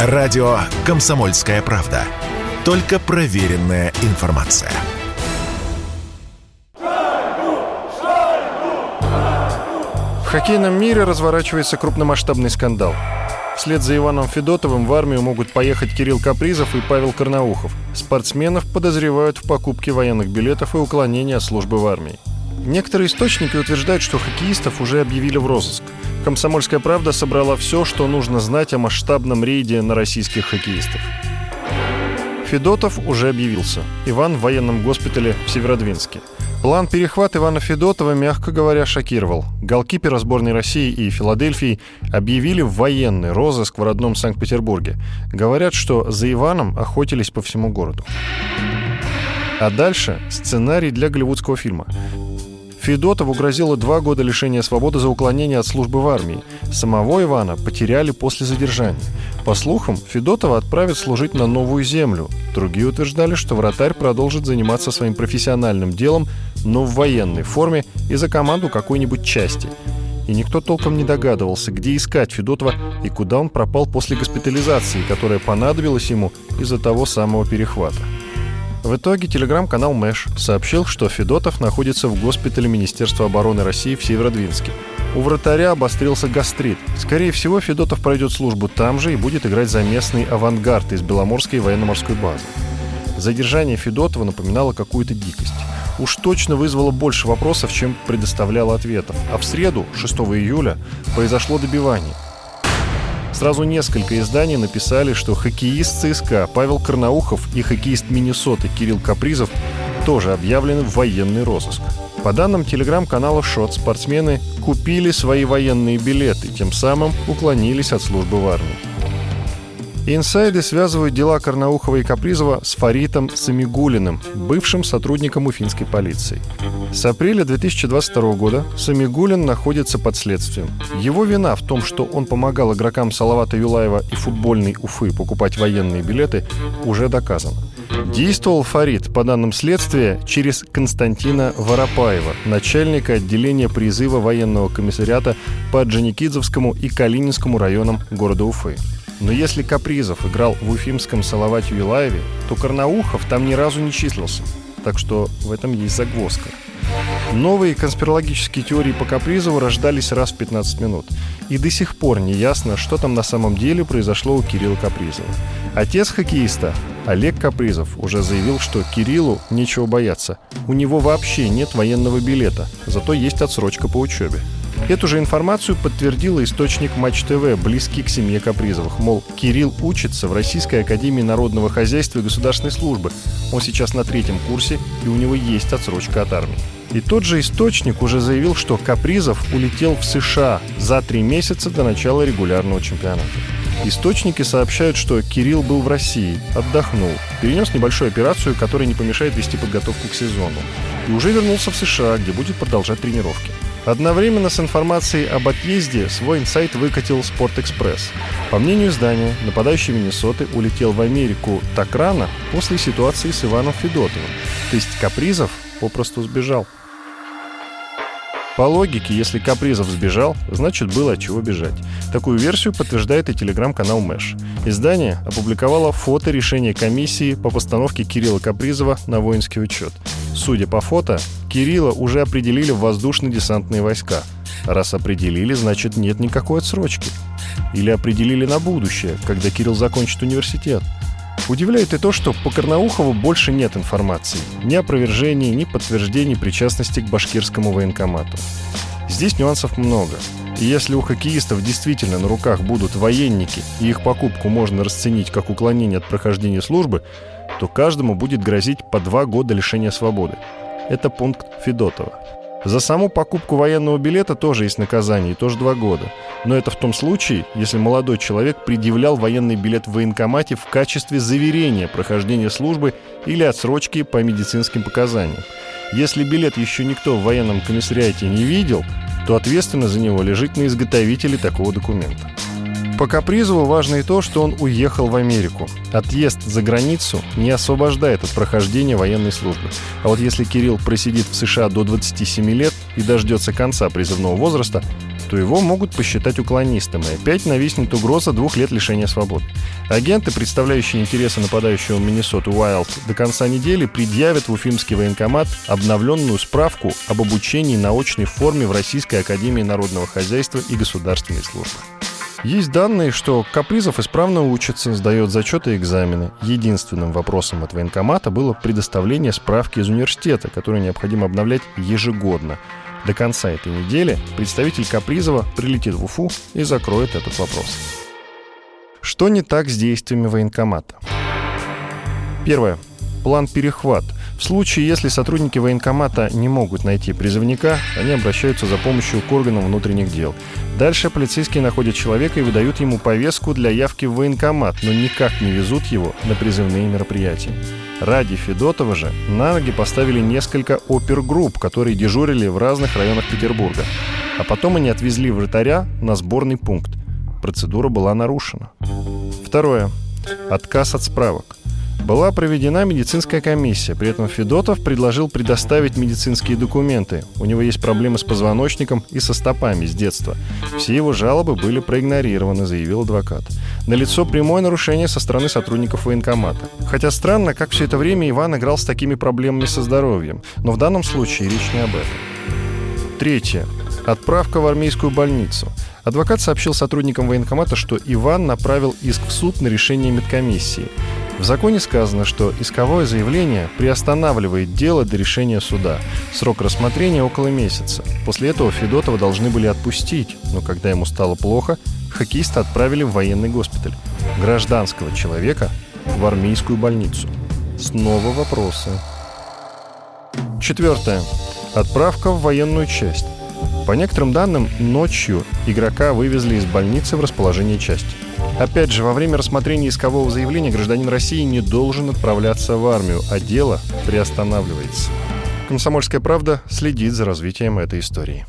Радио «Комсомольская правда». Только проверенная информация. В хоккейном мире разворачивается крупномасштабный скандал. Вслед за Иваном Федотовым в армию могут поехать Кирилл Капризов и Павел Карнаухов. Спортсменов подозревают в покупке военных билетов и уклонении от службы в армии. Некоторые источники утверждают, что хоккеистов уже объявили в розыск. «Комсомольская правда» собрала все, что нужно знать о масштабном рейде на российских хоккеистов. Федотов уже объявился. Иван в военном госпитале в Северодвинске. План перехват Ивана Федотова, мягко говоря, шокировал. Голкипера сборной России и Филадельфии объявили военный розыск в родном Санкт-Петербурге. Говорят, что за Иваном охотились по всему городу. А дальше сценарий для голливудского фильма. Федотову грозило два года лишения свободы за уклонение от службы в армии. Самого Ивана потеряли после задержания. По слухам, Федотова отправят служить на новую землю. Другие утверждали, что вратарь продолжит заниматься своим профессиональным делом, но в военной форме и за команду какой-нибудь части. И никто толком не догадывался, где искать Федотова и куда он пропал после госпитализации, которая понадобилась ему из-за того самого перехвата. В итоге телеграм-канал Мэш сообщил, что Федотов находится в госпитале Министерства обороны России в Северодвинске. У вратаря обострился гастрит. Скорее всего, Федотов пройдет службу там же и будет играть за местный авангард из Беломорской военно-морской базы. Задержание Федотова напоминало какую-то дикость. Уж точно вызвало больше вопросов, чем предоставляло ответов. А в среду, 6 июля, произошло добивание – Сразу несколько изданий написали, что хоккеист ЦСКА Павел Карнаухов и хоккеист Миннесоты Кирилл Капризов тоже объявлены в военный розыск. По данным телеграм-канала «Шот», спортсмены купили свои военные билеты, тем самым уклонились от службы в армии. Инсайды связывают дела Карнаухова и Капризова с Фаритом Самигулиным, бывшим сотрудником уфимской полиции. С апреля 2022 года Самигулин находится под следствием. Его вина в том, что он помогал игрокам Салавата Юлаева и футбольной Уфы покупать военные билеты, уже доказана. Действовал Фарид, по данным следствия, через Константина Воропаева, начальника отделения призыва военного комиссариата по Джаникидзовскому и Калининскому районам города Уфы. Но если Капризов играл в уфимском Салавате Юлаеве, то Карнаухов там ни разу не числился. Так что в этом есть загвоздка. Новые конспирологические теории по Капризову рождались раз в 15 минут. И до сих пор не ясно, что там на самом деле произошло у Кирилла Капризова. Отец хоккеиста, Олег Капризов, уже заявил, что Кириллу нечего бояться. У него вообще нет военного билета, зато есть отсрочка по учебе. Эту же информацию подтвердил источник Матч ТВ, близкий к семье Капризовых. Мол, Кирилл учится в Российской Академии Народного Хозяйства и Государственной Службы. Он сейчас на третьем курсе, и у него есть отсрочка от армии. И тот же источник уже заявил, что Капризов улетел в США за три месяца до начала регулярного чемпионата. Источники сообщают, что Кирилл был в России, отдохнул, перенес небольшую операцию, которая не помешает вести подготовку к сезону, и уже вернулся в США, где будет продолжать тренировки. Одновременно с информацией об отъезде свой инсайт выкатил Спортэкспресс. По мнению издания, нападающий Миннесоты улетел в Америку так рано после ситуации с Иваном Федотовым. То есть Капризов попросту сбежал. По логике, если Капризов сбежал, значит было от чего бежать. Такую версию подтверждает и телеграм-канал Мэш. Издание опубликовало фото решения комиссии по постановке Кирилла Капризова на воинский учет. Судя по фото, Кирилла уже определили в воздушно-десантные войска. Раз определили, значит нет никакой отсрочки. Или определили на будущее, когда Кирилл закончит университет. Удивляет и то, что по Карнаухову больше нет информации. Ни опровержений, ни подтверждений причастности к башкирскому военкомату. Здесь нюансов много. И если у хоккеистов действительно на руках будут военники, и их покупку можно расценить как уклонение от прохождения службы, то каждому будет грозить по два года лишения свободы. Это пункт Федотова. За саму покупку военного билета тоже есть наказание, и тоже два года. Но это в том случае, если молодой человек предъявлял военный билет в военкомате в качестве заверения прохождения службы или отсрочки по медицинским показаниям. Если билет еще никто в военном комиссариате не видел, то ответственность за него лежит на изготовителе такого документа. По Капризову важно и то, что он уехал в Америку. Отъезд за границу не освобождает от прохождения военной службы. А вот если Кирилл просидит в США до 27 лет и дождется конца призывного возраста, то его могут посчитать уклонистом, и опять нависнет угроза двух лет лишения свободы. Агенты, представляющие интересы нападающего Миннесоту Уайлд, до конца недели предъявят в Уфимский военкомат обновленную справку об обучении на очной форме в Российской Академии Народного Хозяйства и Государственной Службы. Есть данные, что Капризов исправно учится, сдает зачеты и экзамены. Единственным вопросом от военкомата было предоставление справки из университета, которую необходимо обновлять ежегодно. До конца этой недели представитель Капризова прилетит в Уфу и закроет этот вопрос. Что не так с действиями военкомата? Первое. План «Перехват» – в случае, если сотрудники военкомата не могут найти призывника, они обращаются за помощью к органам внутренних дел. Дальше полицейские находят человека и выдают ему повестку для явки в военкомат, но никак не везут его на призывные мероприятия. Ради Федотова же на ноги поставили несколько опергрупп, которые дежурили в разных районах Петербурга. А потом они отвезли вратаря на сборный пункт. Процедура была нарушена. Второе. Отказ от справок. Была проведена медицинская комиссия. При этом Федотов предложил предоставить медицинские документы. У него есть проблемы с позвоночником и со стопами с детства. Все его жалобы были проигнорированы, заявил адвокат. Налицо прямое нарушение со стороны сотрудников военкомата. Хотя странно, как все это время Иван играл с такими проблемами со здоровьем. Но в данном случае речь не об этом. Третье. Отправка в армейскую больницу. Адвокат сообщил сотрудникам военкомата, что Иван направил иск в суд на решение медкомиссии. В законе сказано, что исковое заявление приостанавливает дело до решения суда. Срок рассмотрения около месяца. После этого Федотова должны были отпустить, но когда ему стало плохо, хоккеиста отправили в военный госпиталь. Гражданского человека в армейскую больницу. Снова вопросы. Четвертое. Отправка в военную часть. По некоторым данным, ночью игрока вывезли из больницы в расположение части. Опять же, во время рассмотрения искового заявления гражданин России не должен отправляться в армию, а дело приостанавливается. Комсомольская правда следит за развитием этой истории.